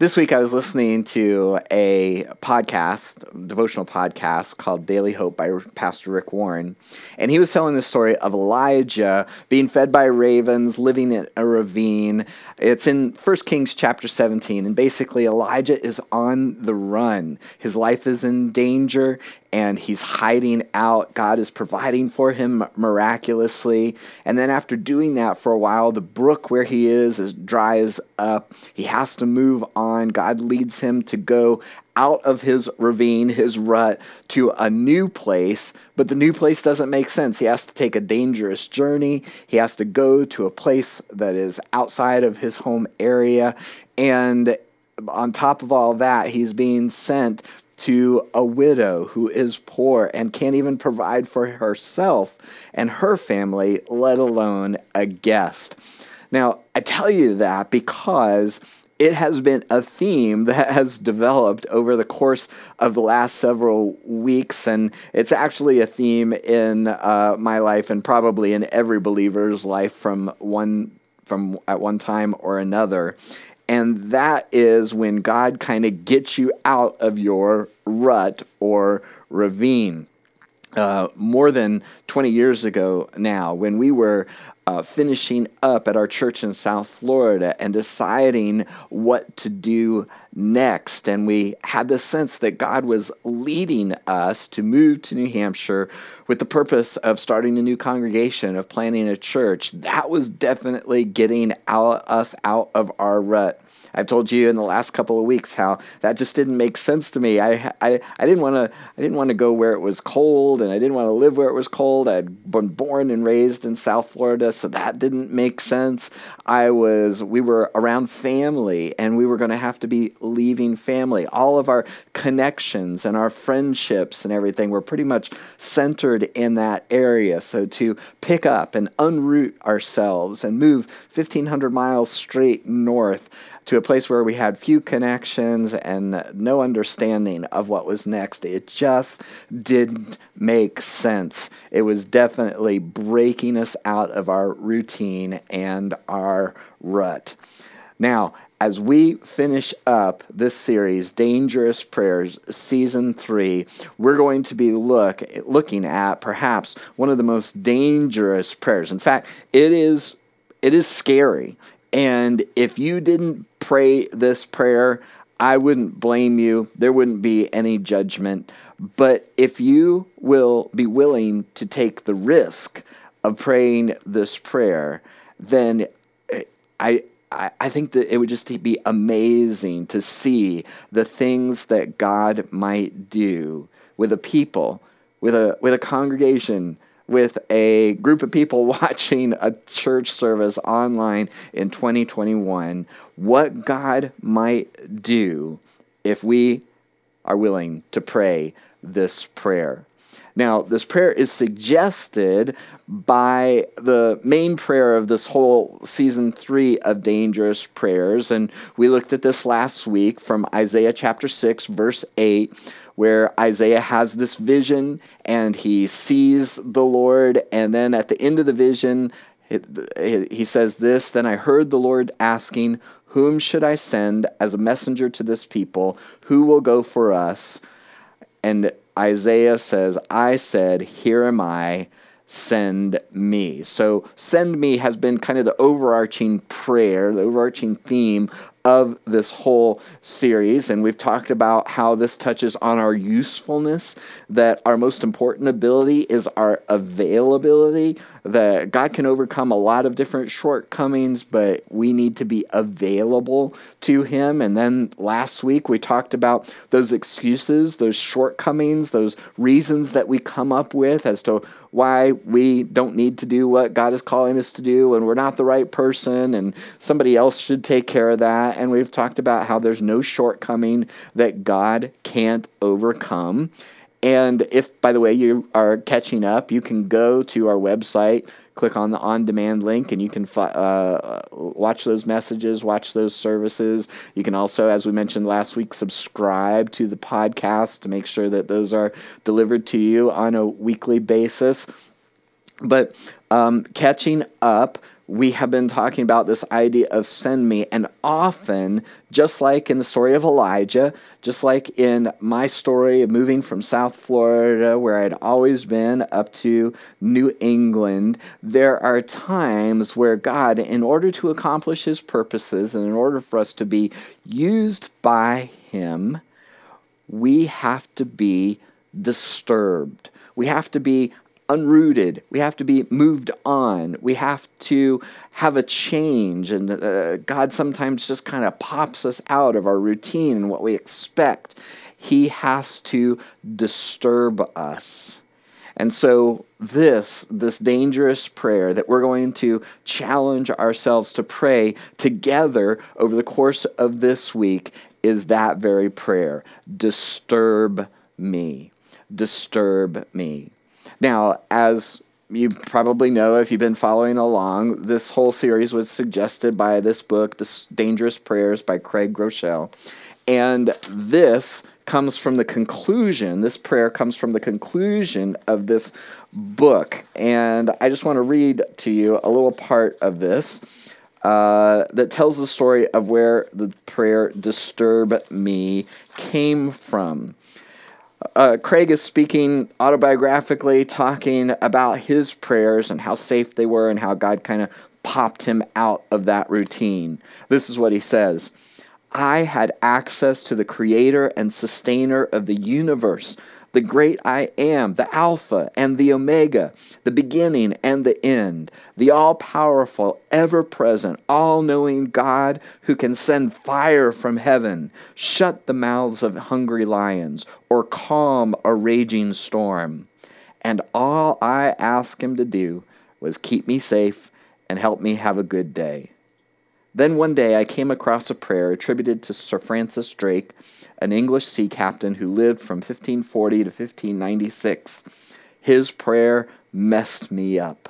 This week, I was listening to a podcast, devotional podcast called Daily Hope by Pastor Rick Warren. And he was telling the story of Elijah being fed by ravens, living in a ravine. It's in 1 Kings chapter 17. And basically, Elijah is on the run. His life is in danger and he's hiding out. God is providing for him miraculously. And then after doing that for a while, the brook where he is is dries up. He has to move on. God leads him to go out of his ravine, his rut, to a new place, but the new place doesn't make sense. He has to take a dangerous journey. He has to go to a place that is outside of his home area. And on top of all that, he's being sent to a widow who is poor and can't even provide for herself and her family, let alone a guest. Now, I tell you that because it has been a theme that has developed over the course of the last several weeks, and it's actually a theme in uh, my life and probably in every believer's life from one from at one time or another. And that is when God kind of gets you out of your rut or ravine. Uh, more than 20 years ago now, when we were uh, finishing up at our church in South Florida and deciding what to do next. And we had the sense that God was leading us to move to New Hampshire with the purpose of starting a new congregation, of planning a church. That was definitely getting out, us out of our rut. I've told you in the last couple of weeks how that just didn't make sense to me. I I, I didn't want to I didn't want to go where it was cold, and I didn't want to live where it was cold. I'd been born and raised in South Florida, so that didn't make sense. I was we were around family, and we were going to have to be leaving family. All of our connections and our friendships and everything were pretty much centered in that area. So to pick up and unroot ourselves and move 1,500 miles straight north to a place where we had few connections and no understanding of what was next. It just didn't make sense. It was definitely breaking us out of our routine and our rut. Now, as we finish up this series, Dangerous Prayers, Season 3, we're going to be look, looking at perhaps one of the most dangerous prayers. In fact, it is, it is scary. And if you didn't pray this prayer, I wouldn't blame you. There wouldn't be any judgment. But if you will be willing to take the risk of praying this prayer, then eh, I, I, I think that it would just be amazing to see the things that God might do with a people, with a, with a congregation with a group of people watching a church service online in 2021 what God might do if we are willing to pray this prayer. Now, this prayer is suggested by the main prayer of this whole season three of Dangerous Prayers. And we looked at this last week from Isaiah chapter 6, verse 8, where Isaiah has this vision and he sees the Lord. And then at the end of the vision, he says this Then I heard the Lord asking, Whom should I send as a messenger to this people? Who will go for us? And Isaiah says, I said, Here am I, send me. So, send me has been kind of the overarching prayer, the overarching theme of this whole series. And we've talked about how this touches on our usefulness, that our most important ability is our availability, that God can overcome a lot of different shortcomings, but we need to be available to Him. And then last week we talked about those excuses, those shortcomings, those reasons that we come up with as to why we don't need to do what God is calling us to do and we're not the right person and somebody else should take care of that. And we've talked about how there's no shortcoming that God can't overcome. And if, by the way, you are catching up, you can go to our website, click on the on demand link, and you can uh, watch those messages, watch those services. You can also, as we mentioned last week, subscribe to the podcast to make sure that those are delivered to you on a weekly basis. But um, catching up, we have been talking about this idea of send me, and often, just like in the story of Elijah, just like in my story of moving from South Florida, where I'd always been, up to New England, there are times where God, in order to accomplish his purposes and in order for us to be used by him, we have to be disturbed. We have to be unrooted. We have to be moved on. We have to have a change. And uh, God sometimes just kind of pops us out of our routine and what we expect. He has to disturb us. And so, this, this dangerous prayer that we're going to challenge ourselves to pray together over the course of this week is that very prayer Disturb me. Disturb me. Now, as you probably know if you've been following along, this whole series was suggested by this book, This Dangerous Prayers by Craig Groeschel. And this comes from the conclusion, this prayer comes from the conclusion of this book. And I just want to read to you a little part of this uh, that tells the story of where the prayer Disturb Me came from uh, Craig is speaking autobiographically, talking about his prayers and how safe they were and how God kind of popped him out of that routine. This is what he says I had access to the creator and sustainer of the universe the great I am, the Alpha and the Omega, the beginning and the end, the all powerful, ever present, all knowing God who can send fire from heaven, shut the mouths of hungry lions, or calm a raging storm. And all I asked him to do was keep me safe and help me have a good day. Then one day I came across a prayer attributed to Sir Francis Drake an English sea captain who lived from 1540 to 1596. His prayer messed me up.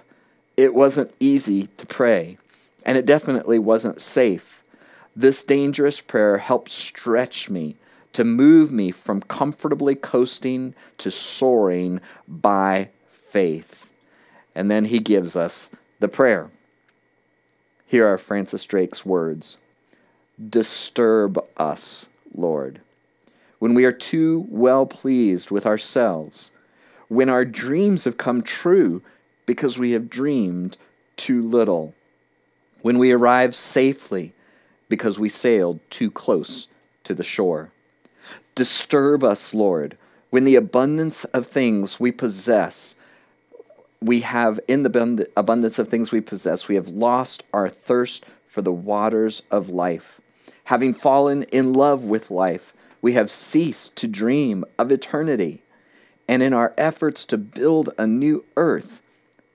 It wasn't easy to pray, and it definitely wasn't safe. This dangerous prayer helped stretch me to move me from comfortably coasting to soaring by faith. And then he gives us the prayer. Here are Francis Drake's words Disturb us, Lord when we are too well pleased with ourselves, when our dreams have come true because we have dreamed too little, when we arrive safely because we sailed too close to the shore. Disturb us, Lord, when the abundance of things we possess, we have, in the abundance of things we possess, we have lost our thirst for the waters of life. Having fallen in love with life, we have ceased to dream of eternity. And in our efforts to build a new earth,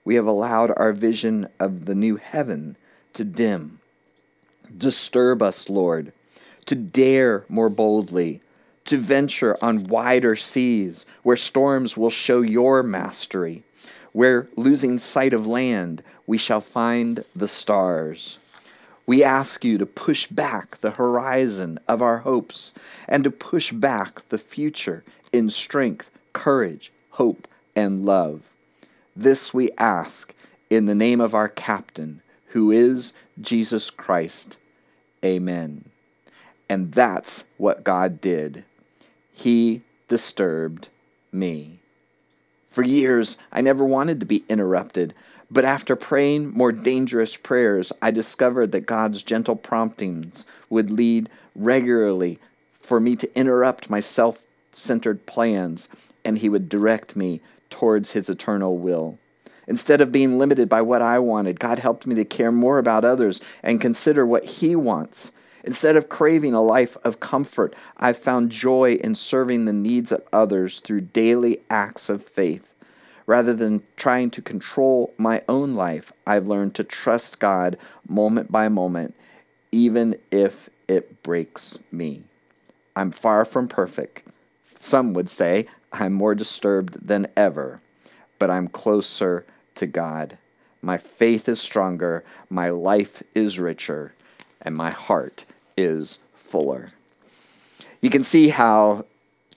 we have allowed our vision of the new heaven to dim. Disturb us, Lord, to dare more boldly, to venture on wider seas where storms will show your mastery, where losing sight of land we shall find the stars. We ask you to push back the horizon of our hopes and to push back the future in strength, courage, hope, and love. This we ask in the name of our captain, who is Jesus Christ. Amen. And that's what God did. He disturbed me. For years, I never wanted to be interrupted but after praying more dangerous prayers, I discovered that God's gentle promptings would lead regularly for me to interrupt my self centered plans, and He would direct me towards His eternal will. Instead of being limited by what I wanted, God helped me to care more about others and consider what He wants. Instead of craving a life of comfort, I've found joy in serving the needs of others through daily acts of faith. Rather than trying to control my own life, I've learned to trust God moment by moment, even if it breaks me. I'm far from perfect. Some would say I'm more disturbed than ever, but I'm closer to God. My faith is stronger, my life is richer, and my heart is fuller. You can see how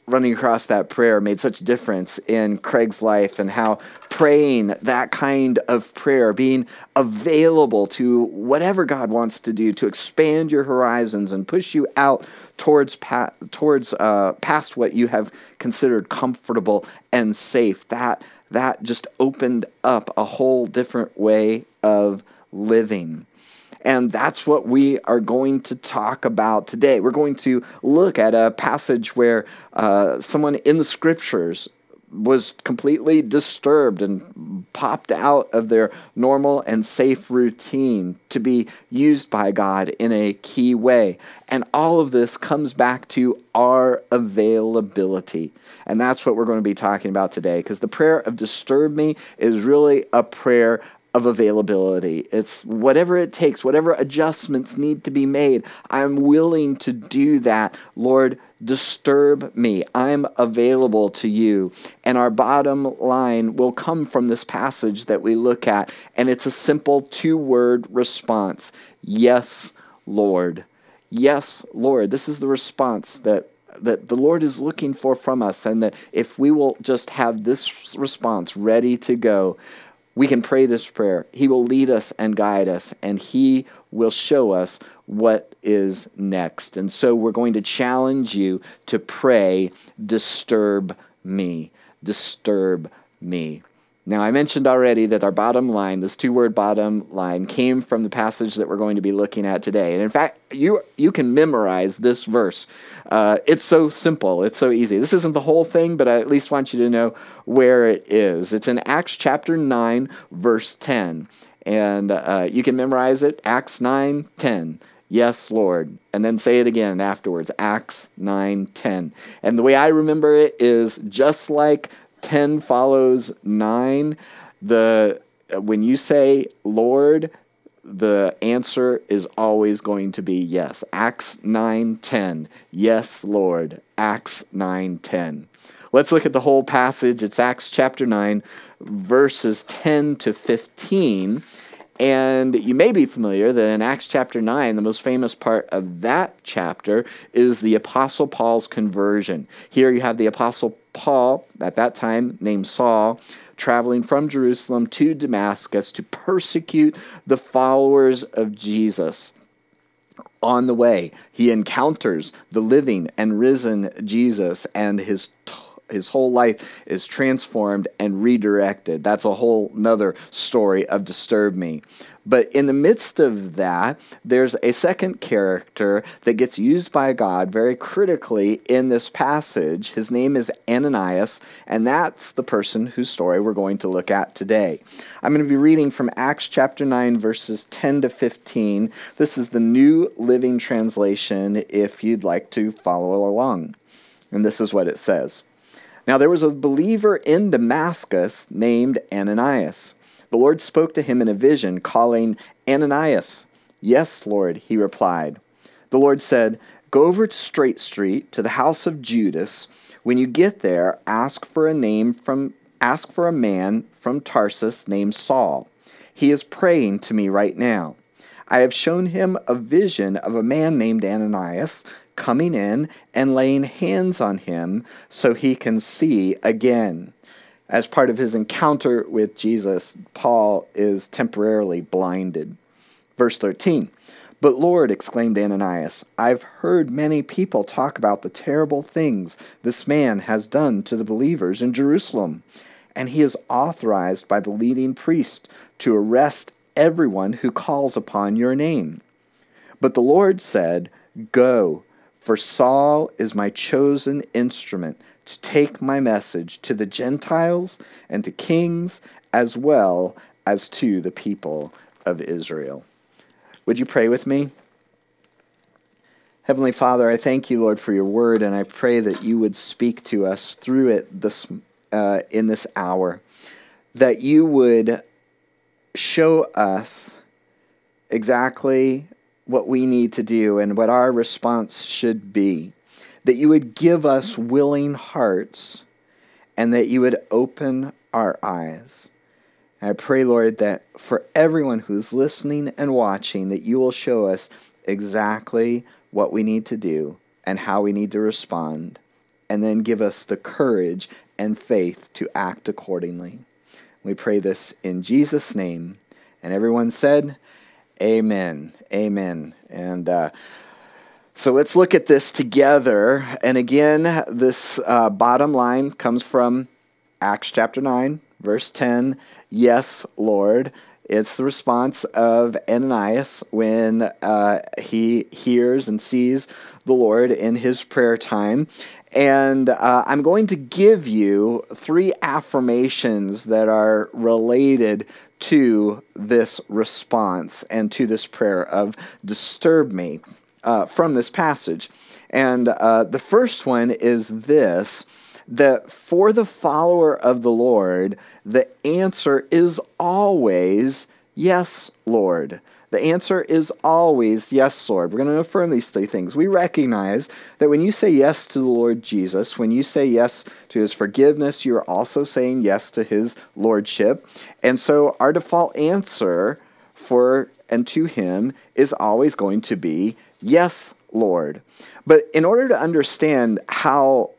running across that prayer made such a difference in Craig's life and how praying that kind of prayer, being available to whatever God wants to do to expand your horizons and push you out towards pa- towards uh, past what you have considered comfortable and safe. That that just opened up a whole different way of living. And that's what we are going to talk about today. We're going to look at a passage where uh, someone in the scriptures was completely disturbed and popped out of their normal and safe routine to be used by God in a key way. And all of this comes back to our availability. And that's what we're going to be talking about today because the prayer of disturb me is really a prayer of availability. It's whatever it takes, whatever adjustments need to be made. I'm willing to do that. Lord, disturb me. I'm available to you. And our bottom line will come from this passage that we look at, and it's a simple two word response Yes, Lord. Yes, Lord. This is the response that that the Lord is looking for from us, and that if we will just have this response ready to go, we can pray this prayer. He will lead us and guide us, and He will show us what is next. And so we're going to challenge you to pray, disturb me. Disturb me. Now, I mentioned already that our bottom line, this two word bottom line, came from the passage that we're going to be looking at today. And in fact, you, you can memorize this verse. Uh, it's so simple, it's so easy. This isn't the whole thing, but I at least want you to know where it is. It's in Acts chapter 9, verse 10. And uh, you can memorize it Acts 9, 10. Yes, Lord. And then say it again afterwards. Acts 9, 10. And the way I remember it is just like 10 follows 9, the when you say Lord, the answer is always going to be yes. Acts 9:10. Yes, Lord. Acts 9:10. Let's look at the whole passage. It's Acts chapter 9 verses 10 to 15. And you may be familiar that in Acts chapter 9, the most famous part of that chapter is the Apostle Paul's conversion. Here you have the Apostle Paul, at that time named Saul, traveling from Jerusalem to Damascus to persecute the followers of Jesus. On the way, he encounters the living and risen Jesus, and his his whole life is transformed and redirected. That's a whole nother story of Disturb Me. But in the midst of that, there's a second character that gets used by God very critically in this passage. His name is Ananias, and that's the person whose story we're going to look at today. I'm going to be reading from Acts chapter 9, verses 10 to 15. This is the New Living Translation if you'd like to follow along. And this is what it says. Now there was a believer in Damascus named Ananias. The Lord spoke to him in a vision, calling, Ananias. Yes, Lord, he replied. The Lord said, Go over to Straight Street to the house of Judas. When you get there, ask for a name from ask for a man from Tarsus named Saul. He is praying to me right now. I have shown him a vision of a man named Ananias coming in and laying hands on him so he can see again. As part of his encounter with Jesus, Paul is temporarily blinded. Verse 13 But Lord, exclaimed Ananias, I've heard many people talk about the terrible things this man has done to the believers in Jerusalem, and he is authorized by the leading priest to arrest everyone who calls upon your name. But the Lord said, Go for Saul is my chosen instrument to take my message to the Gentiles and to kings as well as to the people of Israel. Would you pray with me? Heavenly Father, I thank you, Lord, for your word, and I pray that you would speak to us through it this, uh, in this hour, that you would show us exactly what we need to do and what our response should be. That you would give us willing hearts and that you would open our eyes. And I pray, Lord, that for everyone who's listening and watching, that you will show us exactly what we need to do and how we need to respond. and then give us the courage and faith to act accordingly. We pray this in Jesus' name. And everyone said, Amen. Amen. And uh, so let's look at this together. And again, this uh, bottom line comes from Acts chapter 9, verse 10. Yes, Lord. It's the response of Ananias when uh, he hears and sees the Lord in his prayer time. And uh, I'm going to give you three affirmations that are related to this response and to this prayer of disturb me uh, from this passage. And uh, the first one is this that for the follower of the Lord, the answer is always yes, Lord. The answer is always yes, Lord. We're going to affirm these three things. We recognize that when you say yes to the Lord Jesus, when you say yes to his forgiveness, you're also saying yes to his lordship. And so our default answer for and to him is always going to be yes, Lord. But in order to understand how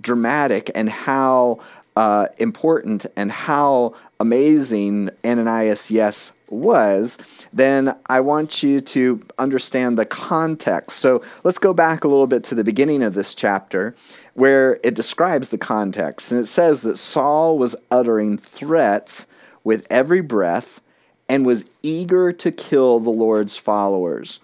dramatic and how uh, important and how amazing Ananias' yes was, then I want you to understand the context. So let's go back a little bit to the beginning of this chapter where it describes the context. And it says that Saul was uttering threats with every breath and was eager to kill the Lord's followers.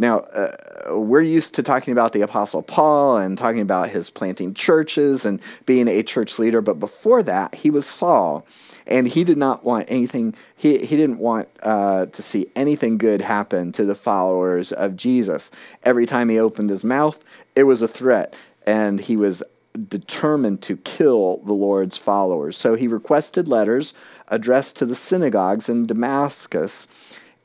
Now, uh, we're used to talking about the Apostle Paul and talking about his planting churches and being a church leader, but before that, he was Saul and he did not want anything he, he didn't want uh, to see anything good happen to the followers of jesus. Every time he opened his mouth it was a threat and he was determined to kill the lord's followers. So he requested letters addressed to the synagogues in damascus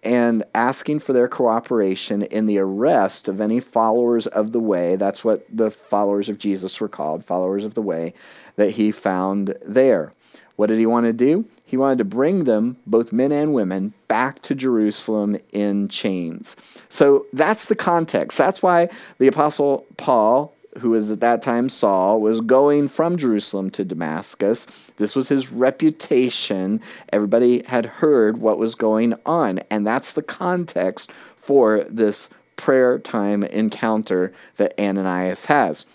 and asking for their cooperation in the arrest of any followers of the way that's what the followers of jesus were called followers of the way that he found there what did he want to do? He wanted to bring them, both men and women, back to Jerusalem in chains. So that's the context. That's why the Apostle Paul, who was at that time Saul, was going from Jerusalem to Damascus. This was his reputation. Everybody had heard what was going on. And that's the context for this prayer time encounter that Ananias has.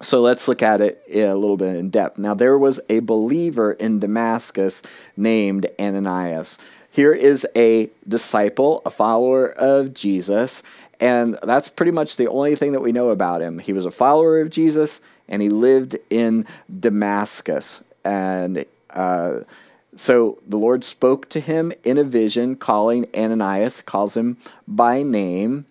So let's look at it a little bit in depth. Now, there was a believer in Damascus named Ananias. Here is a disciple, a follower of Jesus, and that's pretty much the only thing that we know about him. He was a follower of Jesus, and he lived in Damascus. And uh, so the Lord spoke to him in a vision, calling Ananias, calls him by name,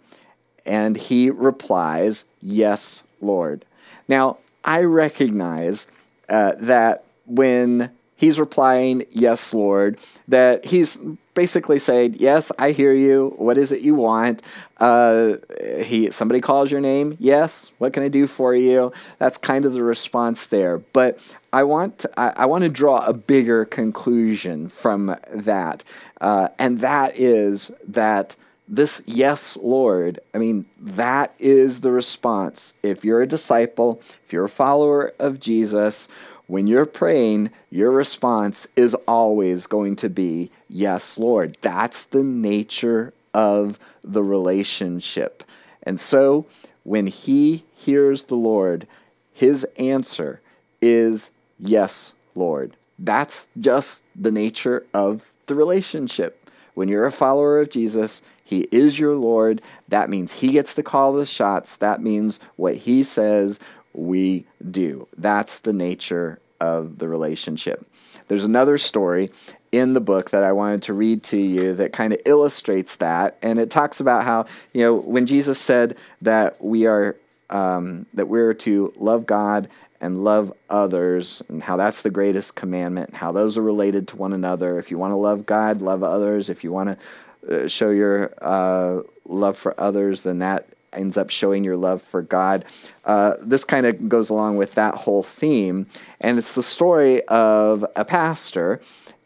and he replies, Yes, Lord. Now, I recognize uh, that when he's replying, Yes, Lord, that he's basically saying, Yes, I hear you. What is it you want? Uh, he somebody calls your name. Yes, what can I do for you? That's kind of the response there. But I want to, I, I want to draw a bigger conclusion from that, uh, and that is that this yes, Lord, I mean, that is the response. If you're a disciple, if you're a follower of Jesus, when you're praying, your response is always going to be yes, Lord. That's the nature of the relationship. And so when he hears the Lord, his answer is yes, Lord. That's just the nature of the relationship. When you're a follower of Jesus, he is your Lord. That means He gets to call the shots. That means what He says, we do. That's the nature of the relationship. There's another story in the book that I wanted to read to you that kind of illustrates that, and it talks about how you know when Jesus said that we are um, that we're to love God and love others, and how that's the greatest commandment, how those are related to one another. If you want to love God, love others. If you want to uh, show your uh, love for others, then that ends up showing your love for God. Uh, this kind of goes along with that whole theme, and it's the story of a pastor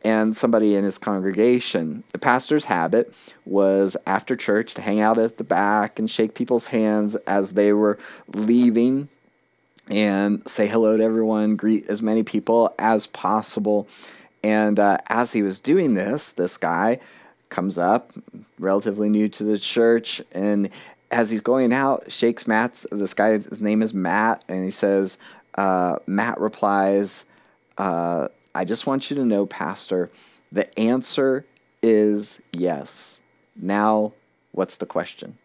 and somebody in his congregation. The pastor's habit was after church to hang out at the back and shake people's hands as they were leaving and say hello to everyone, greet as many people as possible. And uh, as he was doing this, this guy comes up, relatively new to the church, and as he's going out, shakes Matt's. This guy's name is Matt, and he says, uh, Matt replies, uh, I just want you to know, Pastor, the answer is yes. Now, what's the question?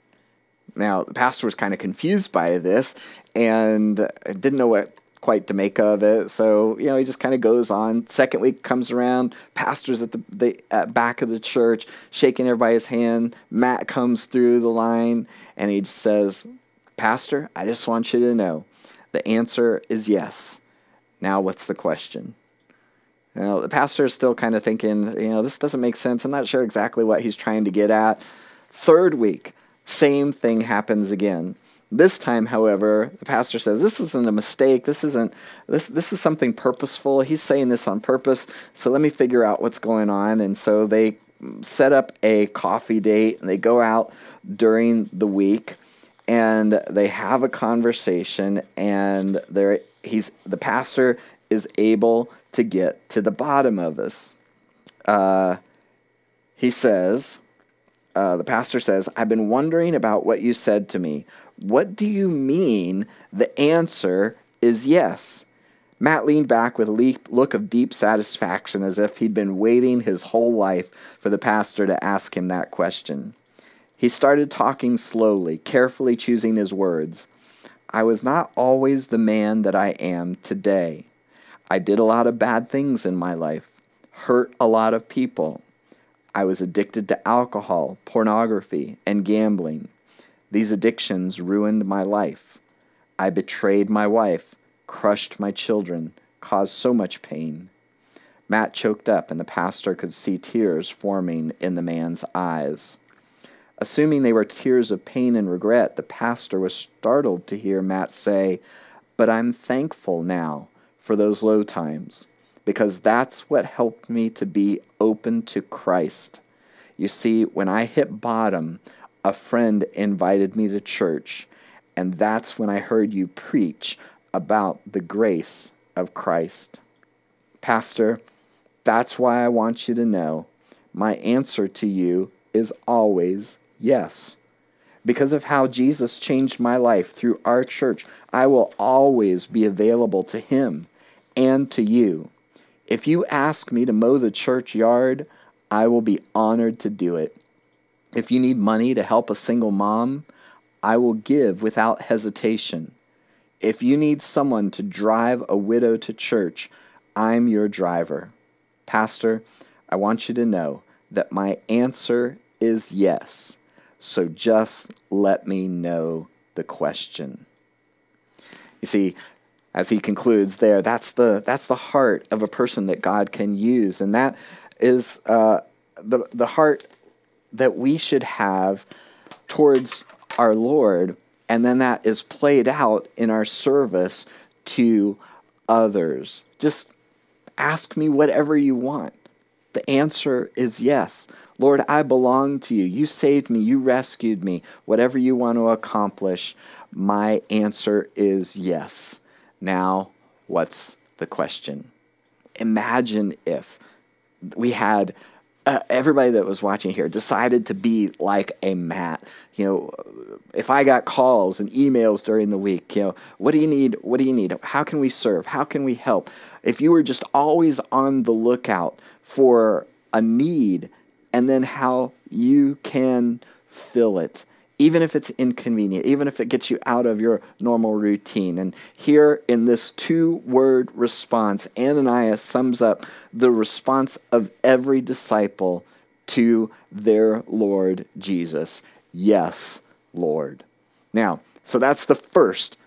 Now, the pastor was kind of confused by this and didn't know what quite to make of it. So, you know, he just kind of goes on. Second week comes around, pastor's at the, the at back of the church, shaking everybody's hand. Matt comes through the line and he says, Pastor, I just want you to know the answer is yes. Now, what's the question? You know, the pastor is still kind of thinking, you know, this doesn't make sense. I'm not sure exactly what he's trying to get at. Third week, same thing happens again. This time, however, the pastor says, This isn't a mistake. This isn't this this is something purposeful. He's saying this on purpose. So let me figure out what's going on. And so they set up a coffee date and they go out during the week and they have a conversation and there he's the pastor is able to get to the bottom of this. Uh, he says, uh, the pastor says, I've been wondering about what you said to me. What do you mean the answer is yes? Matt leaned back with a look of deep satisfaction as if he'd been waiting his whole life for the pastor to ask him that question. He started talking slowly, carefully choosing his words. I was not always the man that I am today. I did a lot of bad things in my life, hurt a lot of people. I was addicted to alcohol, pornography, and gambling. These addictions ruined my life. I betrayed my wife, crushed my children, caused so much pain. Matt choked up, and the pastor could see tears forming in the man's eyes. Assuming they were tears of pain and regret, the pastor was startled to hear Matt say, But I'm thankful now for those low times, because that's what helped me to be open to Christ. You see, when I hit bottom, a friend invited me to church, and that's when I heard you preach about the grace of Christ. Pastor, that's why I want you to know my answer to you is always yes. Because of how Jesus changed my life through our church, I will always be available to Him and to you. If you ask me to mow the church yard, I will be honored to do it. If you need money to help a single mom, I will give without hesitation. If you need someone to drive a widow to church, I'm your driver. Pastor, I want you to know that my answer is yes. So just let me know the question. You see, as he concludes there, that's the that's the heart of a person that God can use, and that is uh, the the heart that we should have towards our Lord, and then that is played out in our service to others. Just ask me whatever you want. The answer is yes. Lord, I belong to you. You saved me. You rescued me. Whatever you want to accomplish, my answer is yes. Now, what's the question? Imagine if we had uh, everybody that was watching here decided to be like a Matt. You know, if I got calls and emails during the week, you know, what do you need? What do you need? How can we serve? How can we help? If you were just always on the lookout for a need and then how you can fill it even if it's inconvenient, even if it gets you out of your normal routine. And here in this two word response, Ananias sums up the response of every disciple to their Lord Jesus Yes, Lord. Now, so that's the first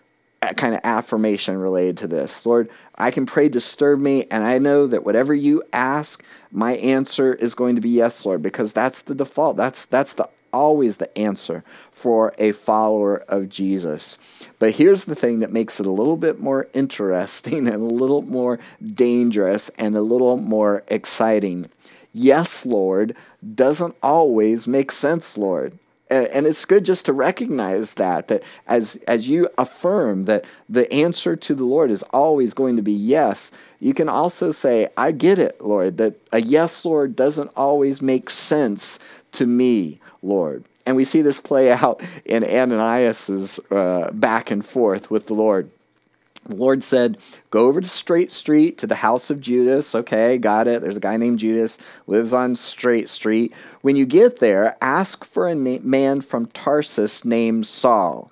uh, kind of affirmation related to this. Lord, I can pray, disturb me, and I know that whatever you ask, my answer is going to be yes, Lord, because that's the default. That's that's the always the answer for a follower of Jesus. But here's the thing that makes it a little bit more interesting and a little more dangerous and a little more exciting. Yes, Lord, doesn't always make sense, Lord. and it's good just to recognize that that as as you affirm that the answer to the lord is always going to be yes you can also say i get it lord that a yes lord doesn't always make sense to me lord and we see this play out in ananias's uh, back and forth with the lord the Lord said, Go over to Straight Street to the house of Judas. Okay, got it. There's a guy named Judas, lives on Straight Street. When you get there, ask for a na- man from Tarsus named Saul.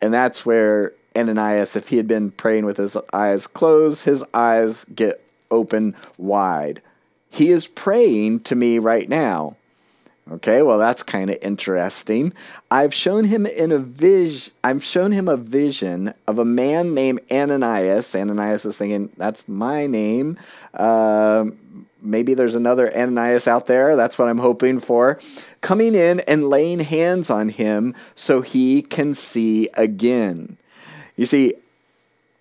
And that's where Ananias, if he had been praying with his eyes closed, his eyes get open wide. He is praying to me right now. Okay, well that's kind of interesting. I've shown him in a vision. I've shown him a vision of a man named Ananias. Ananias is thinking that's my name. Uh, maybe there's another Ananias out there. That's what I'm hoping for. Coming in and laying hands on him so he can see again. You see,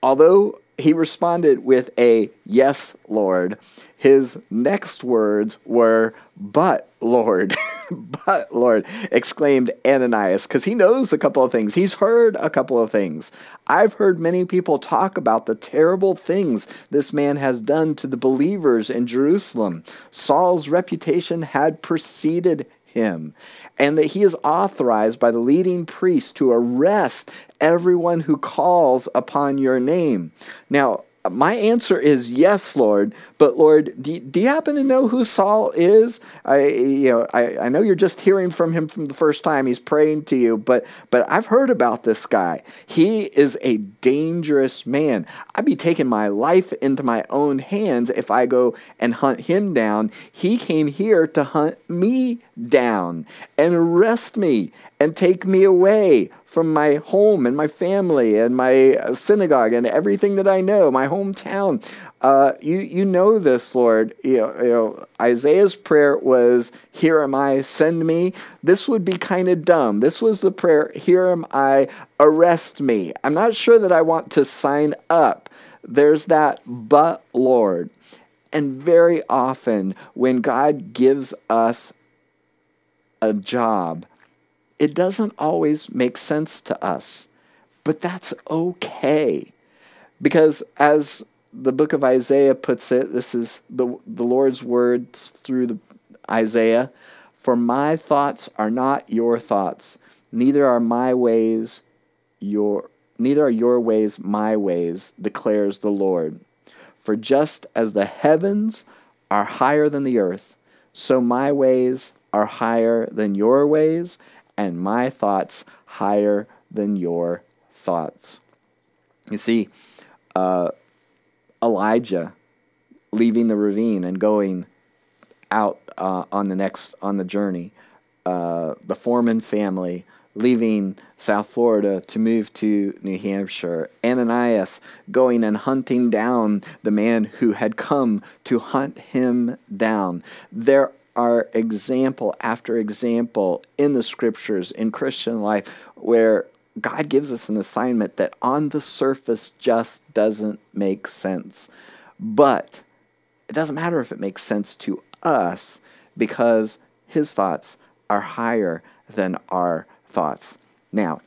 although he responded with a yes, Lord, his next words were, But, Lord. but, Lord, exclaimed Ananias, because he knows a couple of things. He's heard a couple of things. I've heard many people talk about the terrible things this man has done to the believers in Jerusalem. Saul's reputation had preceded him, and that he is authorized by the leading priest to arrest everyone who calls upon your name. Now, my answer is yes, Lord. But Lord, do, do you happen to know who Saul is? I, you know, I, I know you're just hearing from him from the first time he's praying to you, but but I've heard about this guy. He is a dangerous man. I'd be taking my life into my own hands if I go and hunt him down. He came here to hunt me down and arrest me and take me away from my home and my family and my uh, synagogue and everything that I know, my hometown. Uh, you you know this, Lord. You know, you know, Isaiah's prayer was, "Here am I, send me." This would be kind of dumb. This was the prayer, "Here am I, arrest me." I'm not sure that I want to sign up. There's that, but Lord. And very often, when God gives us a job, it doesn't always make sense to us, but that's okay. Because as the book of Isaiah puts it, this is the, the Lord's words through the, Isaiah For my thoughts are not your thoughts, neither are my ways your neither are your ways my ways, declares the Lord. For just as the heavens are higher than the earth, so my ways are higher than your ways, and my thoughts higher than your thoughts. You see, uh, Elijah leaving the ravine and going out uh, on the next on the journey. Uh, the Foreman family leaving South Florida to move to New Hampshire. Ananias going and hunting down the man who had come to hunt him down. There are example after example in the scriptures in Christian life where God gives us an assignment that on the surface just doesn't make sense. But it doesn't matter if it makes sense to us because his thoughts are higher than our thoughts. Now,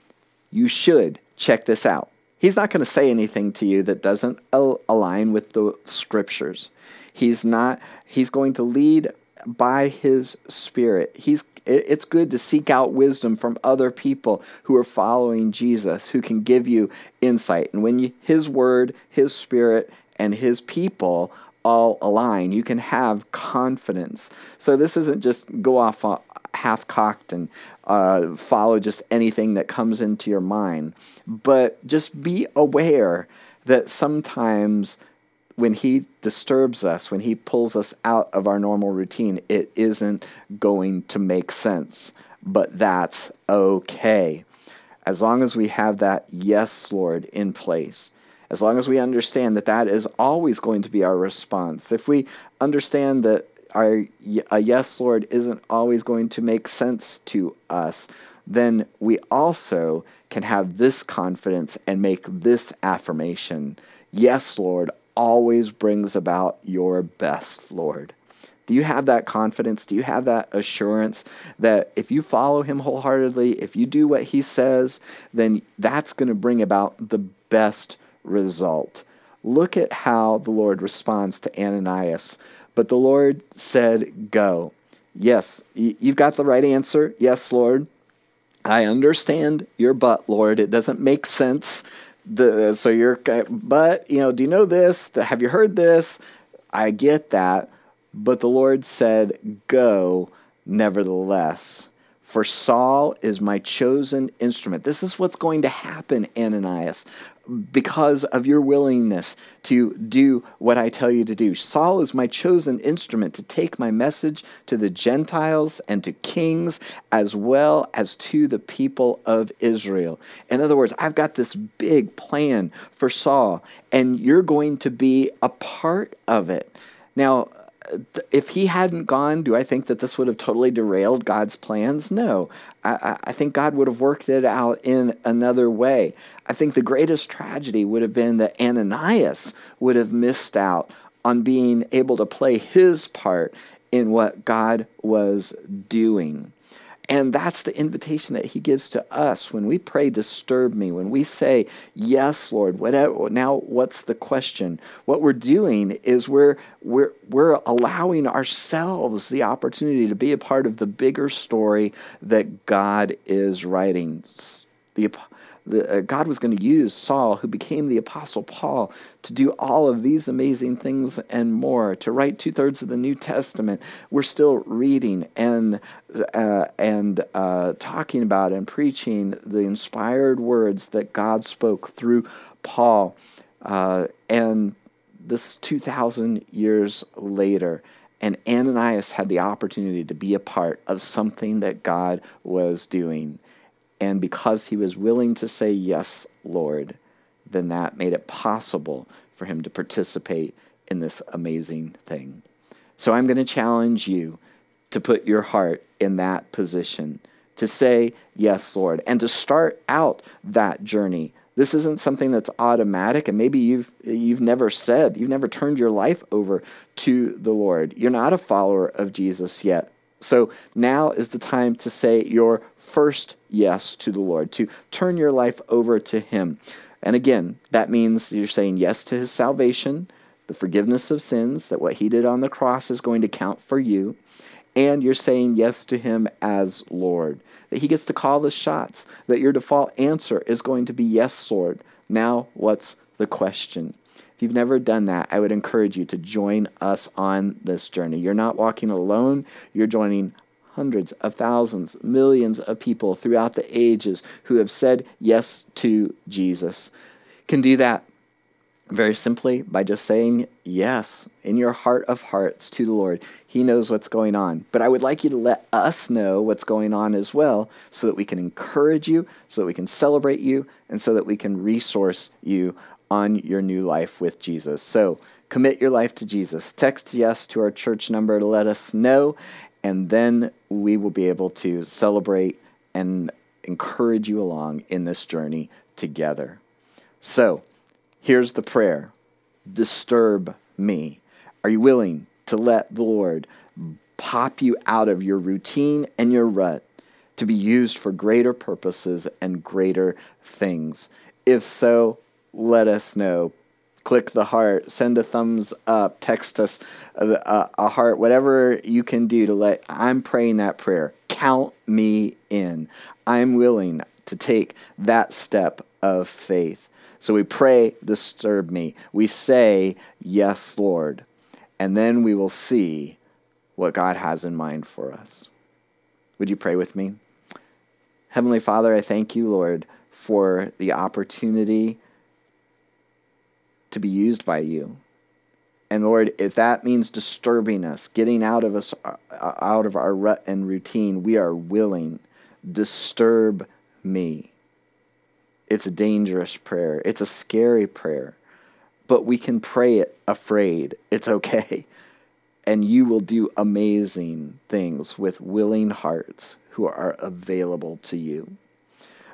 you should check this out. He's not going to say anything to you that doesn't align with the scriptures. He's not he's going to lead by his spirit. He's it's good to seek out wisdom from other people who are following Jesus, who can give you insight. And when you, his word, his spirit, and his people all align, you can have confidence. So this isn't just go off uh, half cocked and uh, follow just anything that comes into your mind, but just be aware that sometimes when he disturbs us, when he pulls us out of our normal routine, it isn't going to make sense. But that's okay. As long as we have that yes, Lord, in place, as long as we understand that that is always going to be our response, if we understand that our a yes, Lord, isn't always going to make sense to us, then we also can have this confidence and make this affirmation Yes, Lord, always brings about your best, Lord. Do you have that confidence? Do you have that assurance that if you follow him wholeheartedly, if you do what he says, then that's going to bring about the best result? Look at how the Lord responds to Ananias. But the Lord said, Go. Yes, you've got the right answer. Yes, Lord. I understand your but, Lord. It doesn't make sense. The, so you're, but, you know, do you know this? Have you heard this? I get that. But the Lord said, Go nevertheless. For Saul is my chosen instrument. This is what's going to happen, Ananias, because of your willingness to do what I tell you to do. Saul is my chosen instrument to take my message to the Gentiles and to kings as well as to the people of Israel. In other words, I've got this big plan for Saul, and you're going to be a part of it. Now, if he hadn't gone, do I think that this would have totally derailed God's plans? No. I, I, think God would have worked it out in another way. I think the greatest tragedy would have been that Ananias would have missed out on being able to play his part in what God was doing. And that's the invitation that he gives to us when we pray, disturb me, when we say, Yes, Lord, whatever. Now, what's the question? What we're doing is we're, we're, we're allowing ourselves the opportunity to be a part of the bigger story that God is writing. The, the, uh, God was going to use Saul, who became the Apostle Paul, to do all of these amazing things and more, to write two thirds of the New Testament. We're still reading and, uh, and uh, talking about and preaching the inspired words that God spoke through Paul. Uh, and this 2,000 years later, and Ananias had the opportunity to be a part of something that God was doing. And because he was willing to say, Yes, Lord, then that made it possible for him to participate in this amazing thing. So I'm going to challenge you to put your heart in that position, to say, Yes, Lord, and to start out that journey. This isn't something that's automatic, and maybe you've, you've never said, you've never turned your life over to the Lord. You're not a follower of Jesus yet. So now is the time to say your first yes to the Lord, to turn your life over to Him. And again, that means you're saying yes to His salvation, the forgiveness of sins, that what He did on the cross is going to count for you. And you're saying yes to Him as Lord, that He gets to call the shots, that your default answer is going to be yes, Lord. Now, what's the question? You've never done that, I would encourage you to join us on this journey. You're not walking alone, you're joining hundreds of thousands, millions of people throughout the ages who have said yes to Jesus. Can do that very simply by just saying yes in your heart of hearts to the Lord. He knows what's going on. But I would like you to let us know what's going on as well so that we can encourage you, so that we can celebrate you, and so that we can resource you on your new life with Jesus. So commit your life to Jesus. Text yes to our church number to let us know, and then we will be able to celebrate and encourage you along in this journey together. So here's the prayer Disturb me. Are you willing to let the Lord pop you out of your routine and your rut to be used for greater purposes and greater things? If so, let us know. Click the heart, send a thumbs up, text us a, a, heart, whatever you can do to let. I'm praying that prayer. Count me in. I'm willing to take that step of faith. So we pray, disturb me. We say, Yes, Lord. And then we will see what God has in mind for us. Would you pray with me? Heavenly Father, I thank you, Lord, for the opportunity to be used by you. And Lord, if that means disturbing us, getting out of us uh, out of our rut and routine, we are willing. Disturb me. It's a dangerous prayer. It's a scary prayer. But we can pray it afraid. It's okay. And you will do amazing things with willing hearts who are available to you.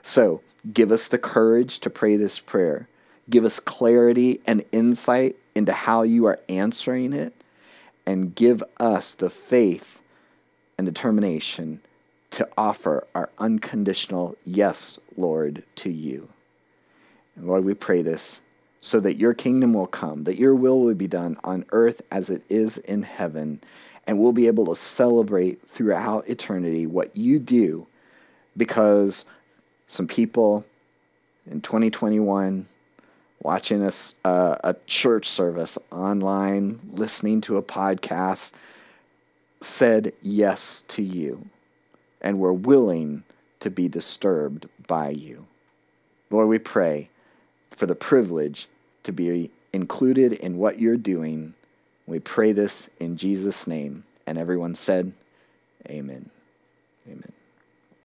So, give us the courage to pray this prayer give us clarity and insight into how you are answering it. and give us the faith and determination to offer our unconditional yes, Lord, to you. And Lord, we pray this so that your kingdom will come, that your will will be done on earth as it is in heaven, and we'll be able to celebrate throughout eternity what you do because some people in 2021 watching a, uh, a church service online, listening to a podcast, said yes to you and were willing to be disturbed by you. Lord, we pray for the privilege to be included in what you're doing. We pray this in Jesus' name. And everyone said, Amen. Amen.